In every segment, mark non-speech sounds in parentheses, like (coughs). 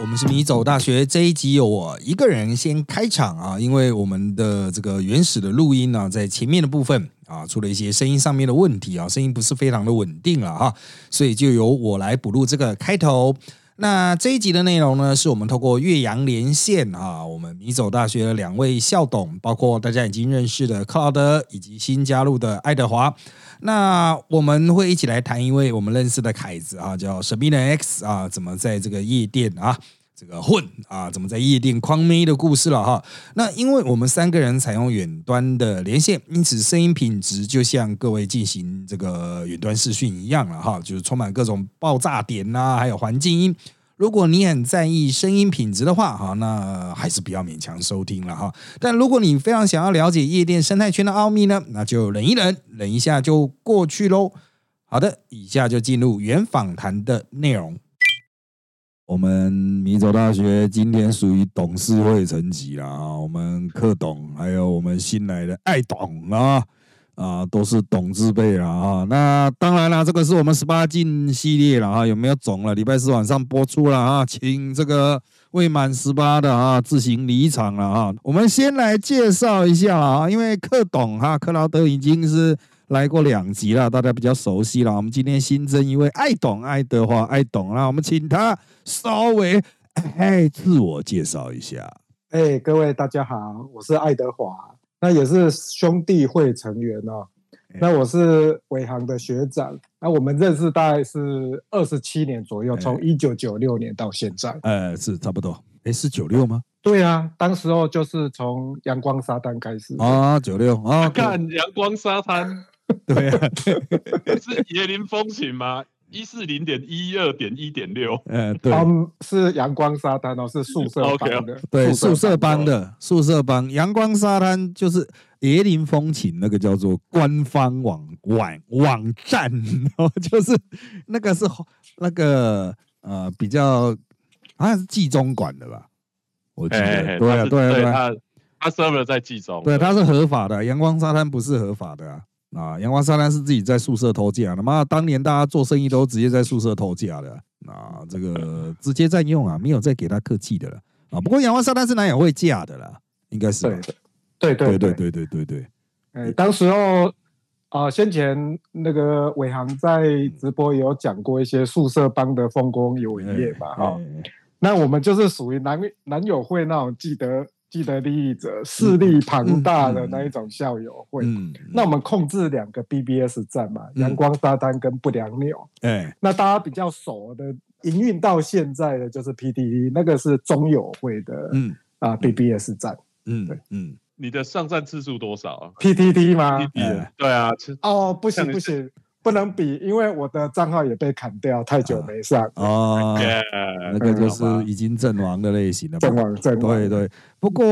我们是米走大学这一集由我一个人先开场啊，因为我们的这个原始的录音呢，在前面的部分啊，出了一些声音上面的问题啊，声音不是非常的稳定了哈，所以就由我来补录这个开头。那这一集的内容呢，是我们透过岳阳连线啊，我们米走大学的两位校董，包括大家已经认识的克劳德以及新加入的爱德华。那我们会一起来谈一位我们认识的凯子啊，叫神秘的 X 啊，怎么在这个夜店啊这个混啊，怎么在夜店框妹的故事了哈。那因为我们三个人采用远端的连线，因此声音品质就像各位进行这个远端视讯一样了哈，就是充满各种爆炸点呐，还有环境音。如果你很在意声音品质的话，哈，那还是不要勉强收听了哈。但如果你非常想要了解夜店生态圈的奥秘呢，那就忍一忍，忍一下就过去喽。好的，以下就进入原访谈的内容。我们米走大学今天属于董事会层级了啊，我们克董还有我们新来的爱董啊。啊，都是董字辈了啊。那当然了，这个是我们十八禁系列了哈。有没有种了？礼拜四晚上播出了啊，请这个未满十八的啊自行离场了啊。我们先来介绍一下啊，因为克董哈克劳德已经是来过两集了，大家比较熟悉了。我们今天新增一位爱董爱德华爱董啊，我们请他稍微 (coughs) 哎自我介绍一下。哎，各位大家好，我是爱德华。那也是兄弟会成员哦。那我是伟航的学长。那我们认识大概是二十七年左右，从一九九六年到现在。呃，是差不多。哎，是九六吗？对啊，当时候就是从阳光沙滩开始啊，九六啊，看阳光沙滩，(laughs) 对啊，是椰林风情吗？一四零点一二点一点六，嗯，对，是阳光沙滩哦，是宿舍帮的，对，宿舍帮的。宿舍帮。阳光沙滩就是椰林风情，那个叫做官方网网网站，(laughs) 就是那个是那个呃比较好像是季中管的吧，我记得，对啊，对啊，对啊，他 server 在季中，对，他是合法的，阳光沙滩不是合法的啊。啊，阳光沙滩是自己在宿舍偷架的，妈，当年大家做生意都直接在宿舍偷架的，啊，这个 (laughs) 直接占用啊，没有再给他客气的了啊。不过阳光沙滩是男友会架的啦，应该是对对对对对对对对。哎，当时候啊，先前那个伟航在直播也有讲过一些宿舍帮的丰功伟业嘛，哈，那我们就是属于南南友会那种记得。既得利益者势力庞大的那一种校友会，那我们控制两个 BBS 站嘛，阳光沙滩跟不良鸟。哎，那大家比较熟的营运到现在的就是 PDD，那个是中友会的，嗯啊 BBS 站。嗯，对，嗯，你的上站次数多少啊？PTT 吗？对啊，哦，不行不行。不能比，因为我的账号也被砍掉，太久没上哦。那个就是已经阵亡的类型的，阵亡阵亡。对对。不过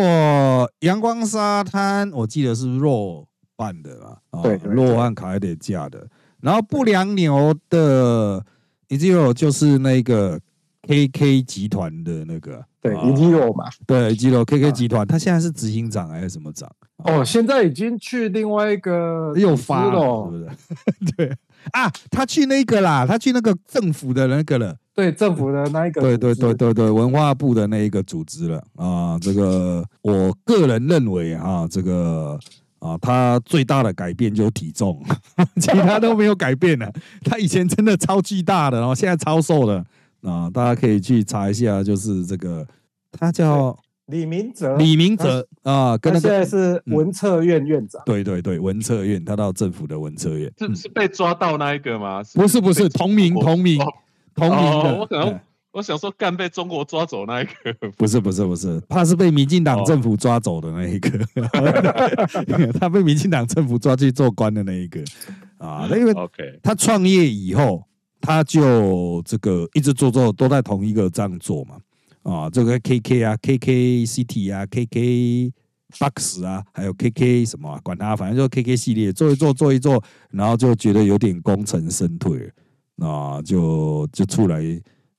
阳光沙滩，我记得是弱办的啦，对，弱和卡一点价的。然后不良牛的，以及有就是那个 KK 集团的那个，对，以及有嘛，对，以及有 KK 集团，他现在是执行长还是什么长？哦，现在已经去另外一个又发了，是不是？(laughs) 对。啊，他去那个啦，他去那个政府的那个了，对，政府的那一个，对对对对对，文化部的那一个组织了。啊。这个我个人认为啊，这个啊，他最大的改变就是体重，(laughs) 其他都没有改变了。他以前真的超巨大的，然后现在超瘦的啊，大家可以去查一下，就是这个，他叫。李明哲，李明哲啊，跟现在是文策院院长。对对对，文策院，他到政府的文策院。是是被抓到那一个吗？不是不是，同名同名同名的。我可能我想说，干被中国抓走那一个。(laughs) 不是不是不是，怕是被民进党政府抓走的那一个。(laughs) 他被民进党政府抓去做官的那一个啊，因为 OK，他创业以后，他就这个一直做做都在同一个这样做嘛。啊，这个 K K 啊，K K C T 啊，K K Box 啊，还有 K K 什么，管他，反正就 K K 系列做一做，做一做，然后就觉得有点功成身退，那就就出来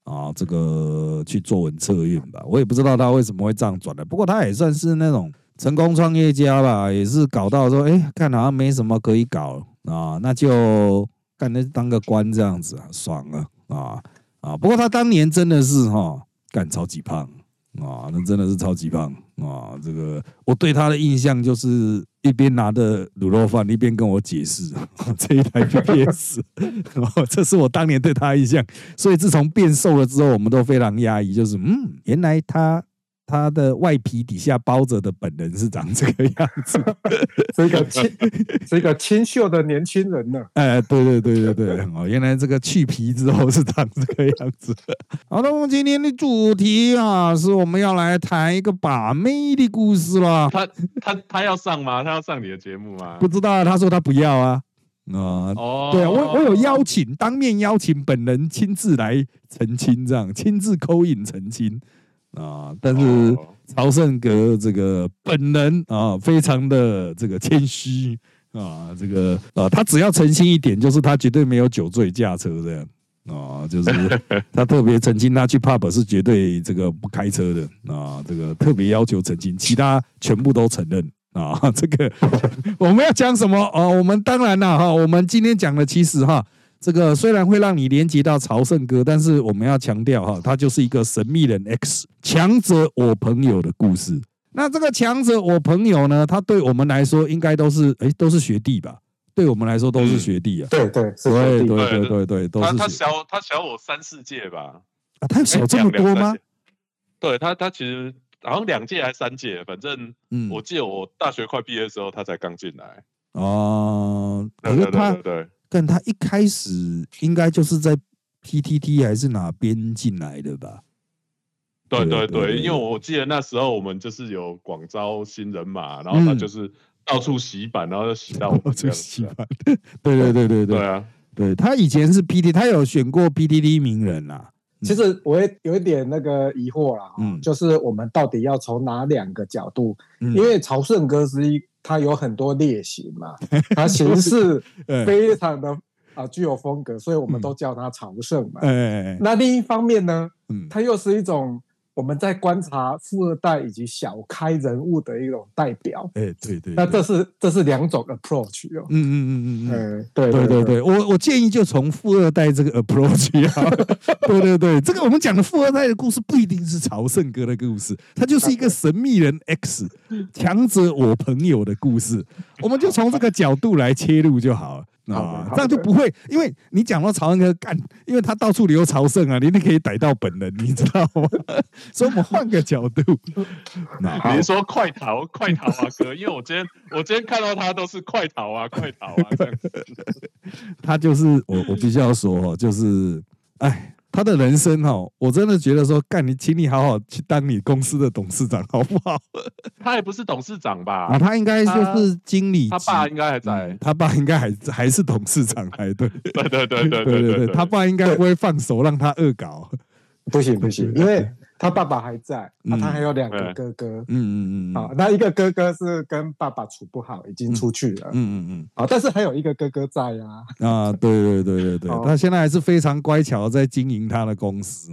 啊，这个去做文策运吧。我也不知道他为什么会这样转的，不过他也算是那种成功创业家吧，也是搞到说，哎，看好像没什么可以搞啊，那就干那当个官这样子啊，爽啊啊啊！不过他当年真的是哈。干超级胖啊，那真的是超级胖啊！这个我对他的印象就是一边拿着卤肉饭，一边跟我解释 (laughs) 这一台 GPS，(laughs) 这是我当年对他的印象。所以自从变瘦了之后，我们都非常压抑，就是嗯，原来他。他的外皮底下包着的本人是长这个样子，(laughs) 是一个清，(laughs) 是一个清秀的年轻人呢。哎，对对对对对，哦，原来这个去皮之后是长这个样子。(laughs) 好的，我们今天的主题啊，是我们要来谈一个把妹的故事了。他他他要上吗？他要上你的节目吗？不知道，他说他不要啊。啊，哦，对啊，我我有邀请，当面邀请本人亲自来澄清，这样亲自扣引澄清。啊，但是朝圣阁这个本人啊，非常的这个谦虚啊，这个啊，他只要澄清一点，就是他绝对没有酒醉驾车这样啊，就是 (laughs) 他特别澄清，他去 pub 是绝对这个不开车的啊，这个特别要求澄清，其他全部都承认啊，(laughs) 这个我们要讲什么啊？我们当然了哈，我们今天讲的其实哈。这个虽然会让你连接到朝圣哥，但是我们要强调哈，它就是一个神秘人 X 强者我朋友的故事。那这个强者我朋友呢，他对我们来说应该都是哎都是学弟吧？对我们来说都是学弟啊。对对，对对对对对，都是。他小他小我三四届吧？啊，他小这么多吗？对他他其实好像两届还是三届，反正嗯，我记得我大学快毕业的时候他才刚进来。哦，可是他对。但他一开始应该就是在 PTT 还是哪边进来的吧？对对对，因为我记得那时候我们就是有广招新人嘛，然后他就是到处洗版，然后就洗到我们 (laughs) 这样洗版。(laughs) 对对对对对，对啊，对他以前是 PT，他有选过 PTT 名人啊。其实我也有一点那个疑惑啦，嗯，就是我们到底要从哪两个角度？因为朝圣歌是一。它有很多类型嘛，它形式非常的啊具有风格，所以我们都叫它朝圣嘛。那另一方面呢，它又是一种。我们在观察富二代以及小开人物的一种代表，哎，对对，那这是这是两种 approach 哦，嗯嗯嗯嗯嗯，对对对对，我我建议就从富二代这个 approach 啊，(laughs) 对对对，这个我们讲的富二代的故事不一定是朝圣哥的故事，它就是一个神秘人 X 强者我朋友的故事，我们就从这个角度来切入就好了。啊，这样就不会，因为你讲到朝圣哥干，因为他到处留朝圣啊，你一定可以逮到本人，你知道吗？(laughs) 所以我们换个角度，(laughs) 比如说快逃，快逃啊哥，因为我今天 (laughs) 我今天看到他都是快逃啊，快逃啊这样子，他就是我我必须要说，就是哎。他的人生哈，我真的觉得说，干你，请你好好去当你公司的董事长，好不好？他也不是董事长吧？啊，他应该就是经理。他爸应该还在，他爸应该还 (laughs) 还是董事长，才对。(laughs) 对对对对对对对，他爸应该不会放手让他恶搞。不行不行，因为。他爸爸还在，啊他还有两个哥哥，嗯嗯嗯，好，那一个哥哥是跟爸爸处不好，已经出去了，嗯嗯嗯，好，但是还有一个哥哥在呀，啊，对对对对对，他现在还是非常乖巧，在经营他的公司，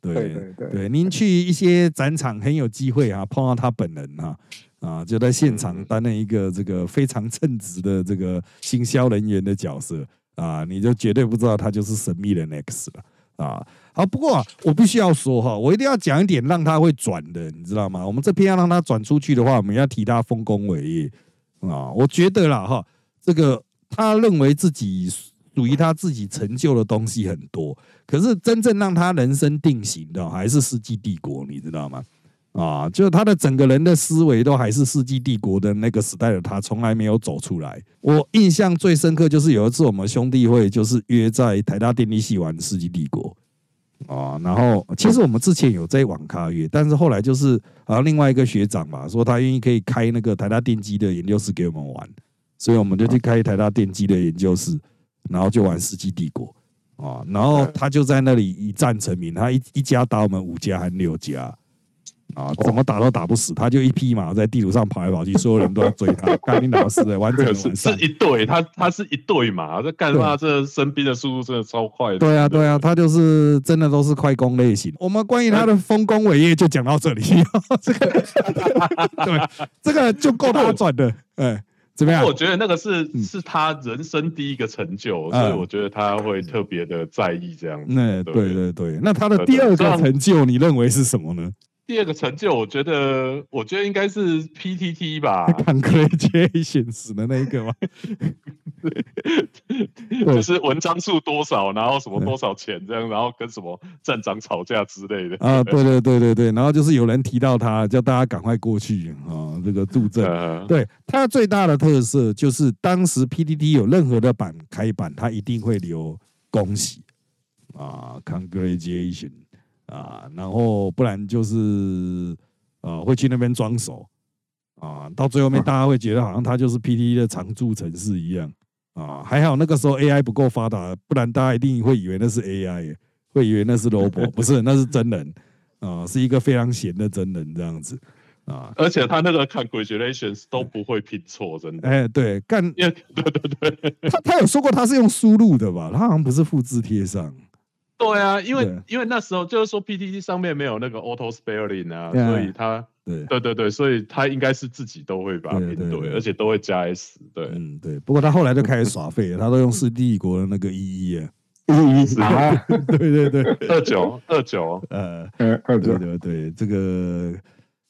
对对对对，您去一些展场很有机会啊，碰到他本人啊，啊，就在现场担任一个这个非常称职的这个行销人员的角色。啊，你就绝对不知道他就是神秘人 X 了。啊，好，不过我必须要说哈，我一定要讲一点让他会转的，你知道吗？我们这篇要让他转出去的话，我们要提他丰功伟业啊。我觉得啦哈，这个他认为自己属于他自己成就的东西很多，可是真正让他人生定型的还是世纪帝国，你知道吗？啊，就他的整个人的思维都还是世纪帝国的那个时代的他，从来没有走出来。我印象最深刻就是有一次我们兄弟会就是约在台大电力系玩世纪帝国啊，然后其实我们之前有在网咖约，但是后来就是啊另外一个学长嘛说他愿意可以开那个台大电机的研究室给我们玩，所以我们就去开台大电机的研究室，然后就玩世纪帝国啊，然后他就在那里一战成名，他一一家打我们五家还是六家。啊，怎么打都打不死，他就一匹马在地图上跑来跑去，所有人都要追他。(laughs) 干你老师的，完全是是一对，他他是一对马，这干嘛？这升兵的速度真的超快的。对啊，对啊，他就是真的都是快攻类型。我们关于他的丰功伟业就讲到这里。(laughs) 这个对，这个就够他转的。哎，怎么样？我觉得那个是是他人生第一个成就，所以我觉得他会特别的在意这样。那对对对，那他的第二个成就，你认为是什么呢？第二个成就，我觉得，我觉得应该是 PTT 吧，Congratulations 的那一个吗？就是文章数多少，然后什么多少钱这样，然后跟什么站长吵架之类的。啊，对对对对对，然后就是有人提到他，叫大家赶快过去啊，这个助阵。对他最大的特色就是，当时 PTT 有任何的版开版，他一定会留恭喜啊，Congratulations。啊，然后不然就是，呃，会去那边装熟，啊，到最后面大家会觉得好像他就是 P T 的常驻城市一样，啊，还好那个时候 A I 不够发达，不然大家一定会以为那是 A I，会以为那是 robot，(laughs) 不是，那是真人，啊，是一个非常闲的真人这样子，啊，而且他那个 Congratulations 都不会拼错，真的，哎，对，干，对对对，他他有说过他是用输入的吧，他好像不是复制贴上。对啊，因为因为那时候就是说 P T T 上面没有那个 auto spelling 啊，所以他对。对对对，所以他应该是自己都会把它拼对，而且都会加 S，对，嗯对。不过他后来就开始耍废了，他都用四帝国的那个一一啊，一一 (laughs) 啊，对对对，二九二九，呃二九，对对对，这个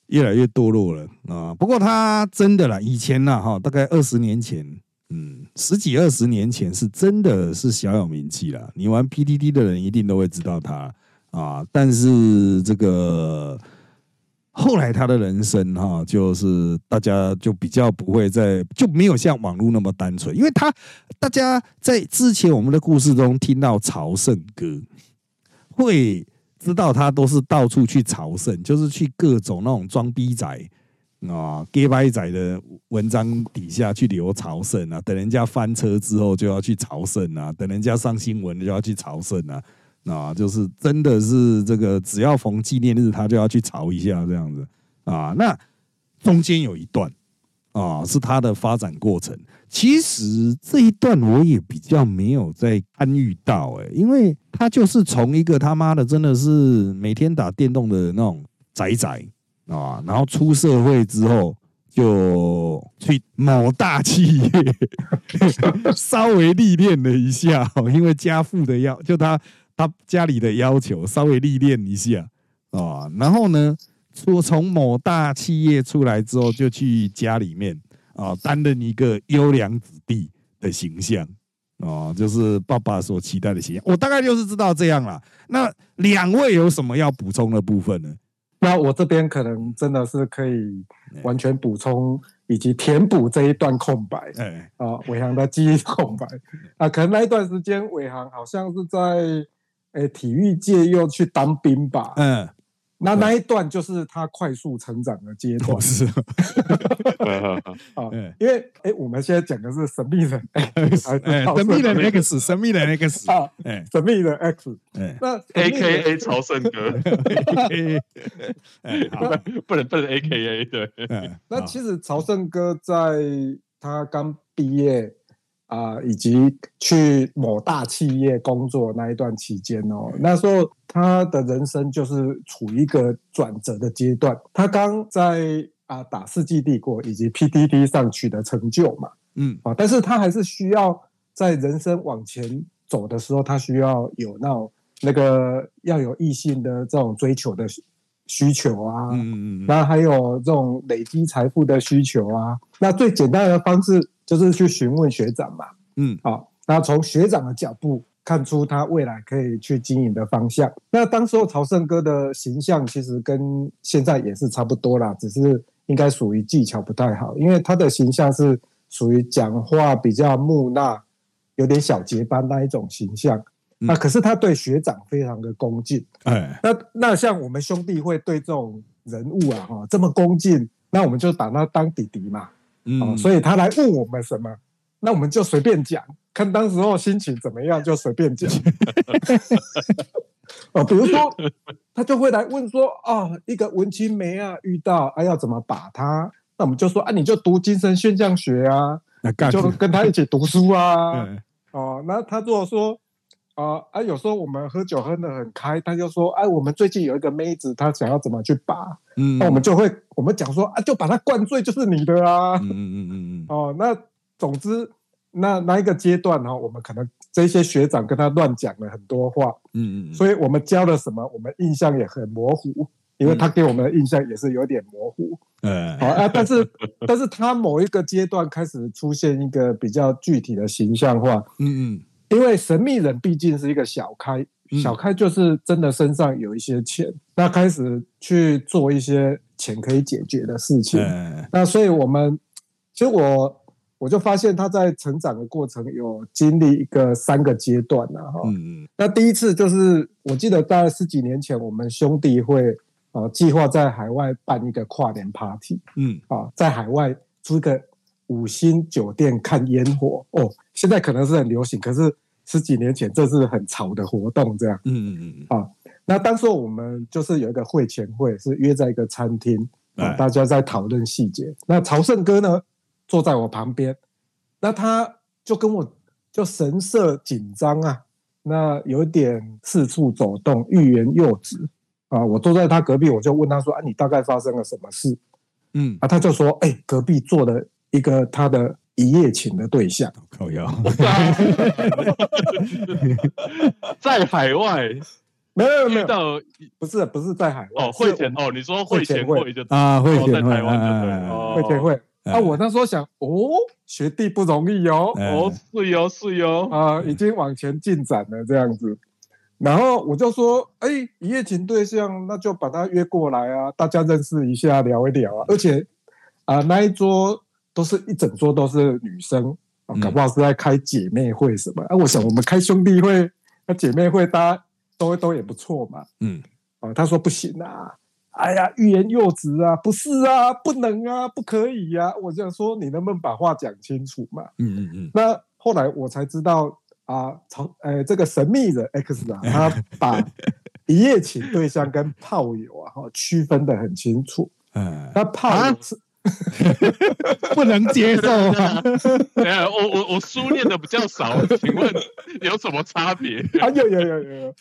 越来越堕落了啊。不过他真的啦，以前呢哈，大概二十年前。嗯，十几二十年前是真的是小有名气了。你玩 PDD 的人一定都会知道他啊。但是这个后来他的人生哈，就是大家就比较不会再就没有像网络那么单纯，因为他大家在之前我们的故事中听到朝圣歌，会知道他都是到处去朝圣，就是去各种那种装逼仔。啊，gay 白仔的文章底下去留朝圣啊，等人家翻车之后就要去朝圣啊，等人家上新闻就要去朝圣啊，啊，就是真的是这个只要逢纪念日他就要去朝一下这样子啊。那中间有一段啊，是他的发展过程。其实这一段我也比较没有在参与到哎，因为他就是从一个他妈的真的是每天打电动的那种仔仔。啊，然后出社会之后就去某大企业 (laughs) 稍微历练了一下，因为家父的要就他他家里的要求，稍微历练一下啊。然后呢，说从某大企业出来之后，就去家里面啊担任一个优良子弟的形象哦，就是爸爸所期待的形象。我大概就是知道这样了。那两位有什么要补充的部分呢？(laughs) 那我这边可能真的是可以完全补充以及填补这一段空白，哎，啊，伟航的记忆空白。啊，可能那一段时间伟航好像是在诶体育界又去当兵吧，嗯。那那一段就是他快速成长的阶段，(laughs) 是。(laughs) (laughs) 啊，因为哎，我们现在讲的是神秘人，神秘人 X，神秘人 X 啊，神秘人 X，那 A K A 朝圣哥，不能不能 A K A 对，那其实朝圣哥在他刚毕业。啊，以及去某大企业工作那一段期间哦，那时候他的人生就是处于一个转折的阶段。他刚在啊打世纪帝国以及 PDD 上取得成就嘛，嗯啊，但是他还是需要在人生往前走的时候，他需要有那种那个要有异性的这种追求的需求啊，嗯嗯，那还有这种累积财富的需求啊，那最简单的方式。就是去询问学长嘛，嗯，好，那从学长的脚步看出他未来可以去经营的方向。那当时候朝圣哥的形象其实跟现在也是差不多啦，只是应该属于技巧不太好，因为他的形象是属于讲话比较木讷、有点小结巴那一种形象。那可是他对学长非常的恭敬，哎，那那像我们兄弟会对这种人物啊，哈，这么恭敬，那我们就把他当弟弟嘛。嗯，所以他来问我们什么，那我们就随便讲，看当时候心情怎么样就随便讲。(laughs) 哦，比如说他就会来问说，哦，一个文青梅啊，遇到啊要怎么把他？那我们就说啊，你就读精神现象学啊，就跟他一起读书啊。(laughs) 哦，那他如果说啊啊，有时候我们喝酒喝得很开，他就说，哎，我们最近有一个妹子，她想要怎么去把，嗯，那我们就会我们讲说啊，就把她灌醉就是你的啊，嗯嗯嗯嗯嗯，(laughs) 哦，那总之那那一个阶段哈，我们可能这些学长跟他乱讲了很多话，嗯嗯，所以我们教了什么，我们印象也很模糊。因为他给我们的印象也是有点模糊，嗯，(laughs) 好啊，但是但是他某一个阶段开始出现一个比较具体的形象化，嗯嗯，因为神秘人毕竟是一个小开，小开就是真的身上有一些钱，那开始去做一些钱可以解决的事情，那所以我们其实我我就发现他在成长的过程有经历一个三个阶段呢，哈，嗯嗯，那第一次就是我记得大概十几年前我们兄弟会。啊，计划在海外办一个跨年 party，嗯，啊，在海外租个五星酒店看烟火。哦。现在可能是很流行，可是十几年前这是很潮的活动，这样，嗯嗯嗯，啊，那当时我们就是有一个会前会，是约在一个餐厅，啊，大家在讨论细节。那朝圣哥呢，坐在我旁边，那他就跟我就神色紧张啊，那有点四处走动，欲言又止。啊，我坐在他隔壁，我就问他说：“啊，你大概发生了什么事？”嗯，啊，他就说：“哎，隔壁坐了一个他的一夜情的对象。”靠腰，(laughs) 在海外？没有没有到，不是不是在海外哦，会前哦，你说会前会就啊，会前在台湾就对，会前会。啊，我那时候想，哦，学弟不容易哦，哦是哟是哟啊，已经往前进展了这样子。然后我就说，哎，一夜情对象，那就把他约过来啊，大家认识一下，聊一聊啊。而且，啊，那一桌都是一整桌都是女生，搞不好是在开姐妹会什么。啊，我想我们开兄弟会，那姐妹会大家都都也不错嘛。嗯，啊，他说不行啊，哎呀，欲言又止啊，不是啊，不能啊，不可以呀。我就说你能不能把话讲清楚嘛？嗯嗯嗯。那后来我才知道。啊，从呃这个神秘人 X 啊，他把一夜情对象跟炮友啊哈区分的很清楚。(laughs) 嗯，那炮友是 (laughs) 不能接受啊。(laughs) 我我我书念的比较少，请问有什么差别？啊，有有有有有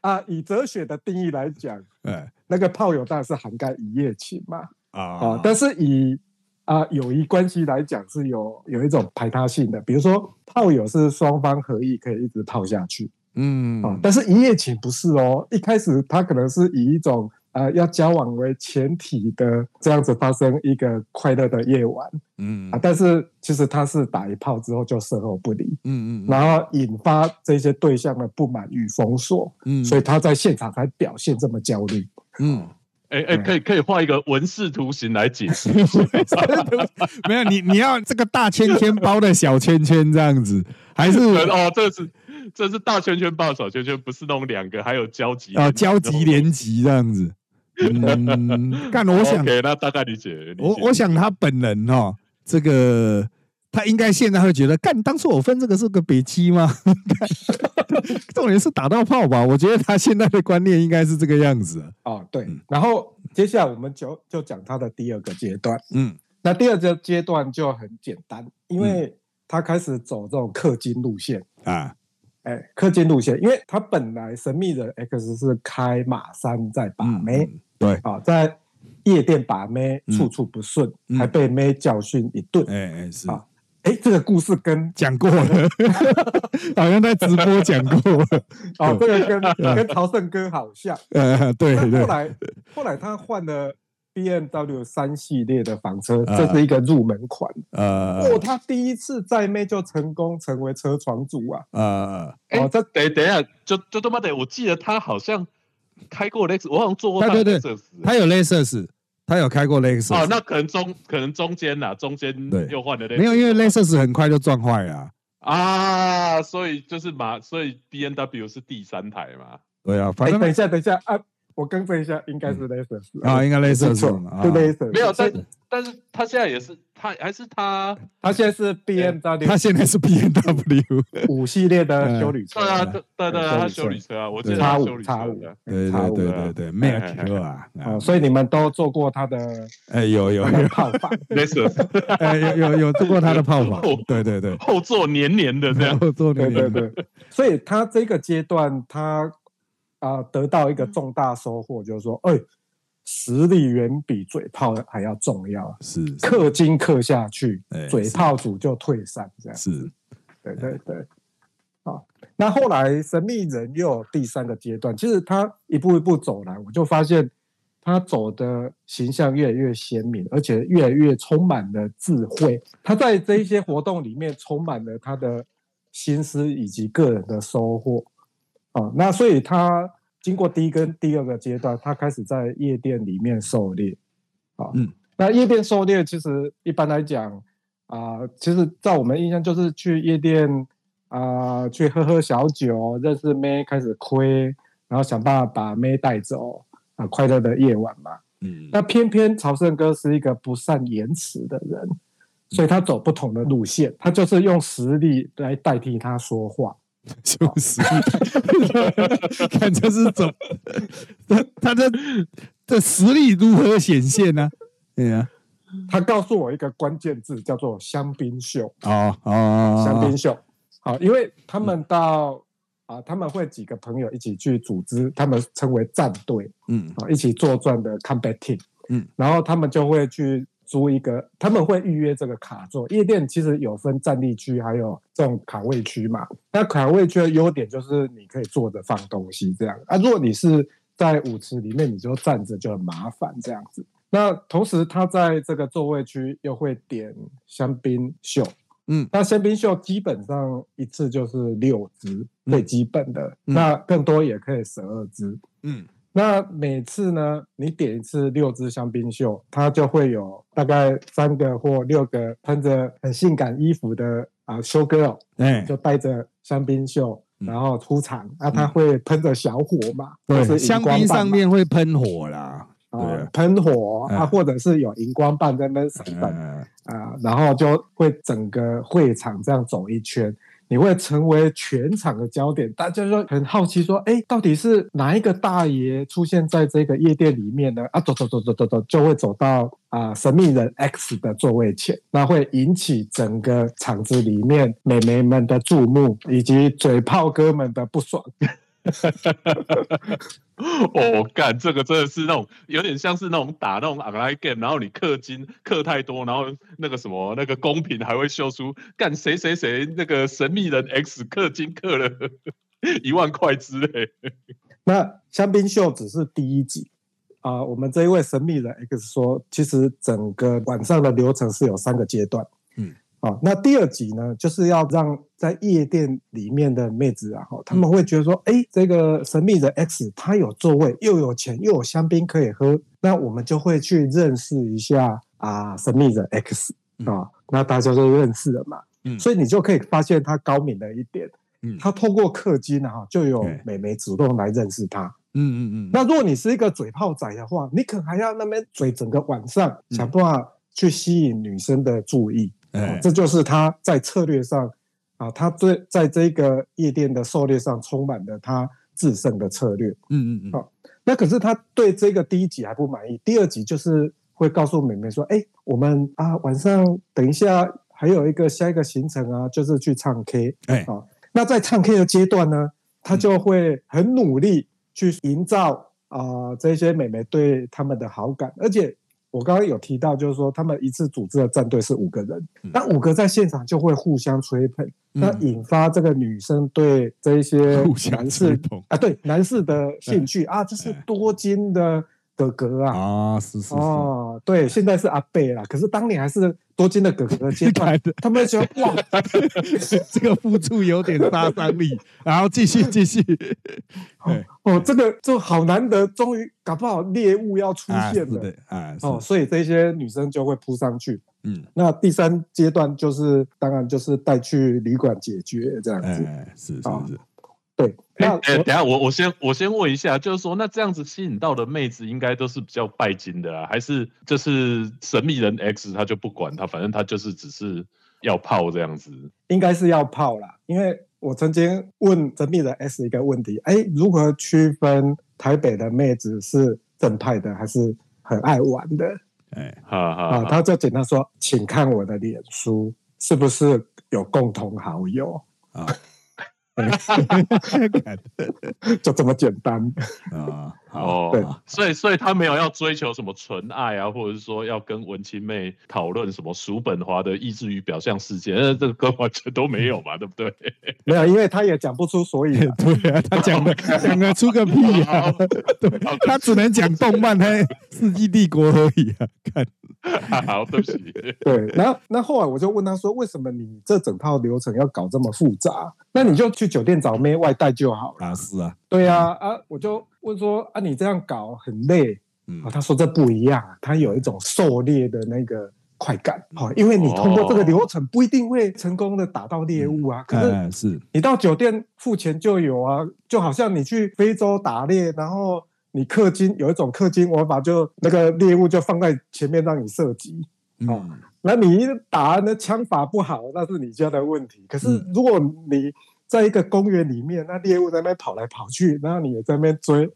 啊，以哲学的定义来讲，嗯，那个炮友当然是涵盖一夜情嘛。啊啊，但是以啊，友谊关系来讲是有有一种排他性的，比如说炮友是双方合意可以一直泡下去，嗯啊，但是一夜情不是哦，一开始他可能是以一种呃要交往为前提的这样子发生一个快乐的夜晚，嗯啊，但是其实他是打一炮之后就事后不理，嗯嗯，然后引发这些对象的不满与封锁，嗯，所以他在现场才表现这么焦虑，嗯。哎哎，可以可以画一个文字图形来解释。(laughs) (laughs) 没有你你要这个大圈圈包的小圈圈这样子，还是 (laughs) 哦，这是这是大圈圈包小圈圈，不是弄两个还有交集啊，交集连集这样子。嗯，干我想，那大概理解。我我想他本人哈，这个。他应该现在会觉得，干当初我分这个是个北基吗？(laughs) 重点是打到炮吧？我觉得他现在的观念应该是这个样子。哦，对。然后接下来我们就就讲他的第二个阶段。嗯，那第二个阶段就很简单，因为他开始走这种氪金路线啊。哎，氪金路线，因为他本来神秘的 X 是开马三在把妹，对啊，在夜店把妹处处不顺，还被妹教训一顿。哎哎是啊。哎，这个故事跟讲过了，(laughs) 好像在直播讲过了。哦，这个跟 (laughs) 跟朝圣哥好像。(laughs) 呃，对对。后来后来他换了 B M W 三系列的房车，这是一个入门款。呃，哦，他第一次在妹就成功成为车床主啊。呃，哦，这等等一下，就就他妈的，我记得他好像开过雷克，我好像坐过对对对，他有雷克斯。他有开过雷克斯哦，那可能中可能中间呐，中间又换了雷没有，因为雷克斯很快就撞坏了啊，所以就是马，所以 B N W 是第三台嘛。对啊，反正等一下，等一下啊，我更正一下，应该是 laser 啊，应该 laser 是 laser，没有，但但是他现在也是，他还是他，他现在是 B M W，他现在是 B M W (laughs) 五系列的修理车，对啊，对对，他修理车啊，我记得叉五叉五，对对对对对，Mac 车啊，啊，所以你们都做过他的，哎，有有有。泡法，laser，哎，有有有做过他的泡法，对对对，后座黏黏的这样，(laughs) 后座黏黏的，所以他这个阶段他啊得到一个重大收获，就是说，哎。实力远比嘴炮还要重要，是氪金氪下去，嘴炮组就退散，这样是，对对对，好，那后来神秘人又有第三个阶段，其实他一步一步走来，我就发现他走的形象越来越鲜明，而且越来越充满了智慧。他在这一些活动里面充满了他的心思以及个人的收获，啊，那所以他。经过第一跟第二个阶段，他开始在夜店里面狩猎，啊，嗯，那夜店狩猎其实一般来讲啊，其实在我们印象就是去夜店啊，去喝喝小酒，认识妹，开始亏，然后想办法把妹带走啊，快乐的夜晚嘛，嗯，那偏偏朝圣哥是一个不善言辞的人，所以他走不同的路线，他就是用实力来代替他说话。(laughs) 就是，(laughs) 看这是怎，他他的的实力如何显现呢？对呀，他告诉我一个关键字，叫做香槟秀。哦哦，香槟秀。好，因为他们到啊，他们会几个朋友一起去组织，他们称为战队。嗯，啊，一起作战的 combat team。嗯，然后他们就会去。租一个，他们会预约这个卡座。夜店其实有分站立区，还有这种卡位区嘛。那卡位区的优点就是你可以坐着放东西这样。啊，如果你是在舞池里面，你就站着就很麻烦这样子。那同时，他在这个座位区又会点香槟秀。嗯，那香槟秀基本上一次就是六支最基本的，那更多也可以十二支。嗯。那每次呢，你点一次六支香槟秀，它就会有大概三个或六个穿着很性感衣服的啊，show girl，哎，就带着香槟秀，然后出场。那它会喷着小火嘛？对，香槟上面会喷火啦，对，喷火啊，或者是有荧光棒在那闪闪啊，然后就会整个会场这样走一圈。你会成为全场的焦点，大家就很好奇说：“哎，到底是哪一个大爷出现在这个夜店里面呢？”啊，走走走走走走，就会走到啊神秘人 X 的座位前，那会引起整个场子里面美眉们的注目，以及嘴炮哥们的不爽。哈哈哈哈哈！哦，干这个真的是那种有点像是那种打那种 online game，然后你氪金氪太多，然后那个什么那个公屏还会秀出干谁谁谁那个神秘人 X 氪金氪了一万块之类。那香槟秀只是第一集啊，我们这一位神秘人 X 说，其实整个晚上的流程是有三个阶段。嗯。啊，那第二集呢，就是要让在夜店里面的妹子啊，他们会觉得说，哎，这个神秘的 X 他有座位，又有钱，又有香槟可以喝，那我们就会去认识一下啊，神秘的 X 啊，那大家都认识了嘛，嗯，所以你就可以发现他高明的一点，嗯，他透过氪金啊，就有美眉主动来认识他，嗯嗯嗯，那如果你是一个嘴炮仔的话，你可能还要那边嘴整个晚上，想办法去吸引女生的注意。这就是他在策略上啊，他在在这个夜店的狩猎上充满了他制胜的策略。嗯嗯嗯。好，那可是他对这个第一集还不满意，第二集就是会告诉美美说：“哎，我们啊晚上等一下还有一个下一个行程啊，就是去唱 K。”哎，啊，那在唱 K 的阶段呢，他就会很努力去营造啊这些美眉对他们的好感，而且。我刚刚有提到，就是说他们一次组织的战队是五个人，那五个在现场就会互相吹捧，那引发这个女生对这一些男士啊，对男士的兴趣啊，这是多金的。哥哥啊。啊是是哦对，现在是阿贝啦，可是当年还是多金的哥哥阶段，(laughs) 他们觉得哇，(laughs) 这个付出有点杀伤力，(laughs) 然后继续继续，哦这个就好难得，终于搞不好猎物要出现了，啊哦，所以这些女生就会扑上去，嗯，那第三阶段就是当然就是带去旅馆解决这样子，是是是，对，那哎、等下我我先我先问一下，就是说，那这样子吸引到的妹子应该都是比较拜金的啊，还是就是神秘人 X 他就不管他，反正他就是只是要泡这样子？应该是要泡啦，因为我曾经问神秘人 S 一个问题，哎，如何区分台北的妹子是正派的还是很爱玩的哎，好好啊？他就简单说，请看我的脸书是不是有共同好友，啊，(laughs) (laughs) (laughs) 就这么简单。啊，好，对哦，所以所以他没有要追求什么纯爱啊，或者是说要跟文青妹讨论什么叔本华的意志与表象世界，那这个歌完全都没有嘛，对不对？没有，因为他也讲不出所以然。(laughs) 对啊，他讲的 (laughs) 讲的出个屁啊！对，他只能讲动漫，他《世纪帝国》而已啊！(laughs) 看，好，对不起，对，然后那后来我就问他说，为什么你这整套流程要搞这么复杂？那你就去酒店找妹外带就好了。啊是啊，对啊，啊，我就问说啊，你这样搞很累嗯啊？他说这不一样啊，他有一种狩猎的那个快感，好、因为你通过这个流程不一定会成功的打到猎物啊，可是你到酒店付钱就有啊，就好像你去非洲打猎，然后你氪金有一种氪金玩法，就那个猎物就放在前面让你射击。哦嗯那你打那枪法不好，那是你家的问题。可是嗯如果你在一个公园里面，那猎物在那边跑来跑去，然后你也在那边追，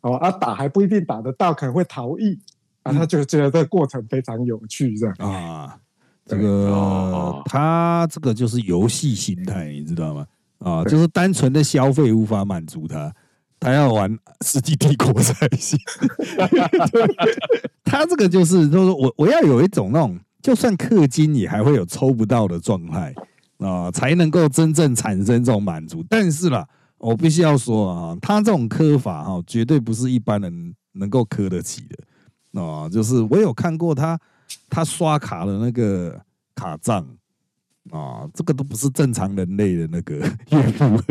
哦啊打还不一定打得到，可能会逃逸啊，他就觉得这个过程非常有趣，这样。啊，这对个哦他这个就是游戏心态，你知道吗？啊，就是单纯的消费无法满足他，他要玩《世纪帝国》才行。(laughs) 他这个就是，就是我我要有一种那种，就算氪金你还会有抽不到的状态啊，才能够真正产生这种满足。但是啦，我必须要说啊，他这种磕法哈，绝对不是一般人能够磕得起的啊。就是我有看过他，他刷卡的那个卡账啊，这个都不是正常人类的那个 (laughs) 月付，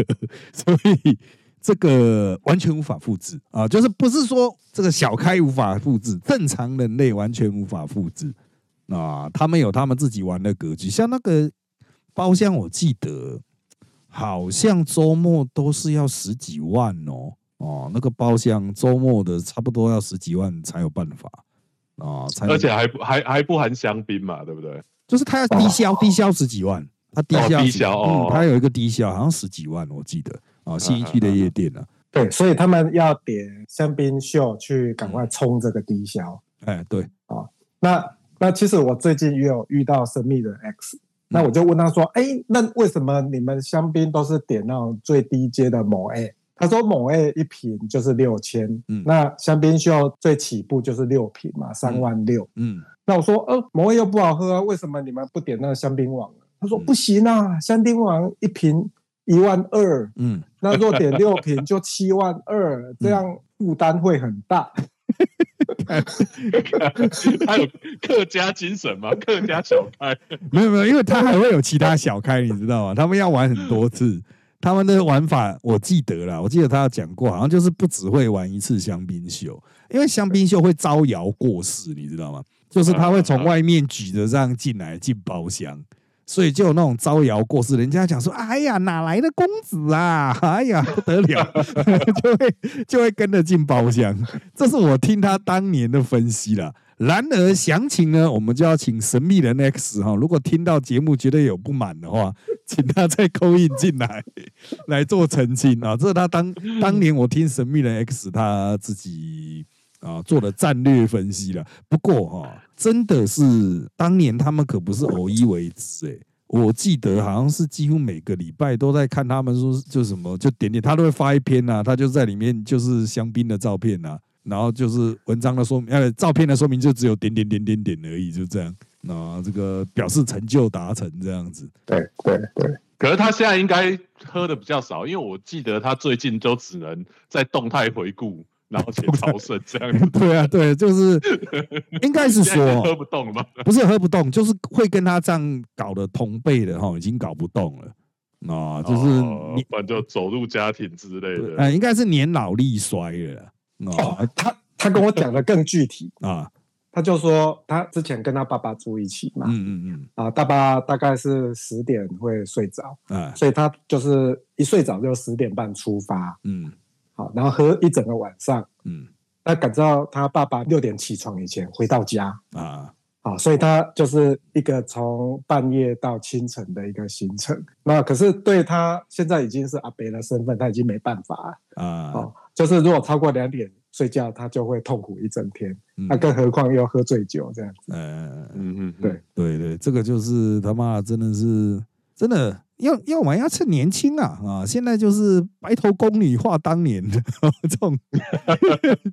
所以这个完全无法复制啊。就是不是说这个小开无法复制，正常人类完全无法复制啊。他们有他们自己玩的格局，像那个包厢，我记得好像周末都是要十几万哦。哦，那个包厢周末的差不多要十几万才有办法啊，才而且还不还还不含香槟嘛，对不对？就是他要低消，低消十几万，他低消哦低消哦嗯，他有一个低消，好像十几万，我记得啊，新一区的夜店啊，对，所以他们要点香槟秀去赶快冲这个低消。哎，对啊，那那其实我最近也有遇到神秘的 X，那我就问他说：“哎、那为什么你们香槟都是点那种最低阶的某 A？” 他说：“某 A 一瓶就是六千，嗯那香槟需要最起步就是六瓶嘛，三万六。嗯，那我说：“呃，某 A 又不好喝啊，为什么你们不点那个香槟王？”他说：“嗯不行啊，香槟王一瓶一万二，嗯，那若点六瓶就七万二，这样负担会很大。(laughs) (laughs) 他有客家精神吗？客家小开，没有没有，因为他还会有其他小开，你知道吗？他们要玩很多次，他们的玩法我记得啦，我记得他有讲过，好像就是不只会玩一次香槟秀，因为香槟秀会招摇过市，你知道吗？就是他会从外面举着这样进来进包厢。所以就有那种招摇过市，人家讲说：“哎呀，哪来的公子啊？(laughs) 哎呀，不得了！” (laughs) 就会就会跟着进包厢。这是我听他当年的分析了。然而详情呢，我们就要请神秘人 X 哈，如果听到节目觉得有不满的话，(laughs) 请他再扣印进来来做澄清啊。这是他当当年我听神秘人 X 他自己啊做了战略分析了。不过哈、真的是当年他们可不是偶一为之哎、我记得好像是几乎每个礼拜都在看他们说就什么就点点，他都会发一篇啊，他就在里面就是香槟的照片啊，然后就是文章的说明，呃，照片的说明就只有点点点点点而已，就这样。那这个表示成就达成这样子，对对对，可是他现在应该喝的比较少，因为我记得他最近都只能在动态回顾，然后写超顺这样子。(laughs) 对啊，对，就是 (laughs) 应该是现在已经喝不动了吗？不是喝不动，就是会跟他这样搞的同辈的哈，已经搞不动了。啊，就是你，哦不然就走入家庭之类的。呃，应该是年老力衰了啦。哦啊，他他跟我讲的更具体，(laughs) 啊，他就说他之前跟他爸爸住一起嘛，嗯嗯嗯啊，爸爸大概是十点会睡着，嗯，啊，所以他就是一睡着就十点半出发，嗯好，然后喝一整个晚上，嗯那赶到他爸爸六点起床以前回到家，啊，好，所以他就是一个从半夜到清晨的一个行程。那可是对他现在已经是阿北的身份，他已经没办法啊，哦。就是如果超过两点睡觉，他就会痛苦一整天。嗯那更何况又喝醉酒这样子。嗯，嗯嗯，对对对，这个就是他妈真的是真的要要玩要趁年轻啊啊！现在就是白头宫女话当年的这种 (laughs)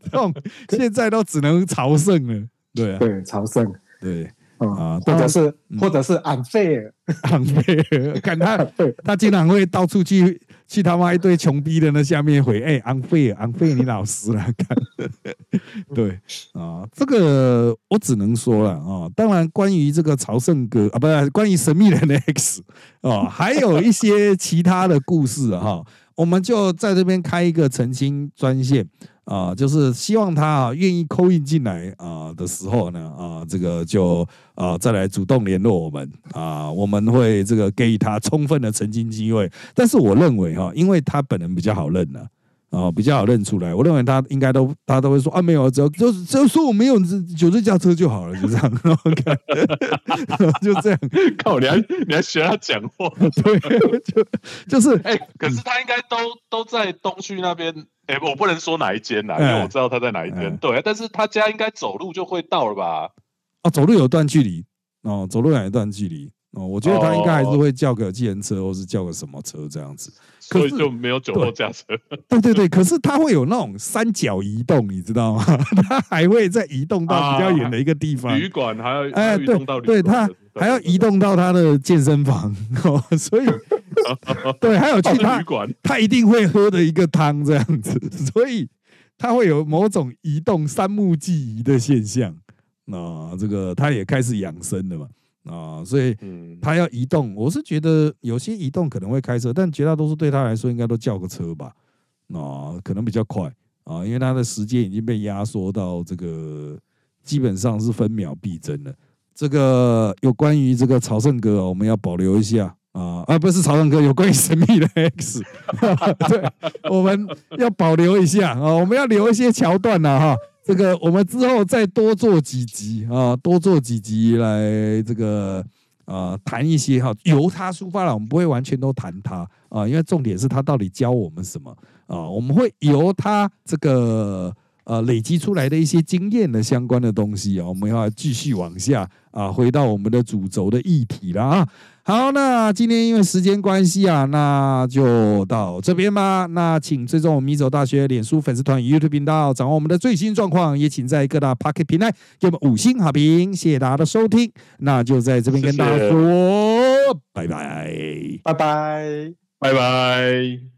这种，(laughs) 现在都只能朝圣了。对啊，对，朝圣，对嗯，啊或者是嗯或者是安费尔，安费尔，看他对他经常会到处去去他妈一堆穷逼的那下面回，哎、昂费尔，昂费尔，你老实了，看，(laughs) 对啊，这个我只能说了啊。当然，关于这个朝圣哥啊，不是关于神秘人的 X 啊，还有一些其他的故事哈、我们就在这边开一个澄清专线啊，就是希望他啊愿意扣印进来啊的时候呢啊，这个就啊再来主动联络我们啊，我们会这个给予他充分的澄清机会。但是我认为哈、因为他本人比较好认呢、啊。比较好认出来，我认为他应该都，大家都会说啊，没有，只要就只要说我没有九这驾车就好了，就这样，(laughs) 然后看，就这样，靠，你还你还学他讲话？(laughs) 对，就就是哎、可是他应该都都在东区那边。哎、我不能说哪一间啦，因嗯为我知道他在哪一间。嗯对，但是他家应该走路就会到了吧？哦，走路有段距离哦，走路有一段距离哦，我觉得他应该还是会叫个计程车，或是叫个什么车这样子。可所以是就没有酒后驾车。对对对，可是他会有那种三角移动，你知道吗？(laughs) 他还会再移动到比较远的一个地方。旅馆还要哎，对对，他还要移动到他的健身房哦，所以 (laughs) 对，还有去哦他旅馆他一定会喝的一个汤这样子，所以他会有某种移动三目记忆的现象。那、这个他也开始养生了嘛？啊、所以嗯，他要移动，我是觉得有些移动可能会开车，但绝大多数对他来说应该都叫个车吧，啊、可能比较快啊，因为他的时间已经被压缩到这个基本上是分秒必争了。这个有关于这个朝圣哥、哦，我们要保留一下啊，啊，不是朝圣哥，有关于神秘的 X，(laughs) 对，我们要保留一下啊，我们要留一些桥段呐、哈。这个我们之后再多做几集啊，多做几集来这个啊谈一些哈，由他出发了，我们不会完全都谈他啊，因为重点是他到底教我们什么啊，我们会由他这个呃累积出来的一些经验的相关的东西啊，我们要继续往下啊，回到我们的主轴的议题了啊。好，那今天因为时间关系啊，那就到这边吧。那请追踪我们米走大学脸书粉丝团与 YouTube 频道，掌握我们的最新状况。也请在各大 Pocket 平台给我们五星好评，谢谢大家的收听。那就在这边跟大家谢谢说拜拜。拜拜。拜拜。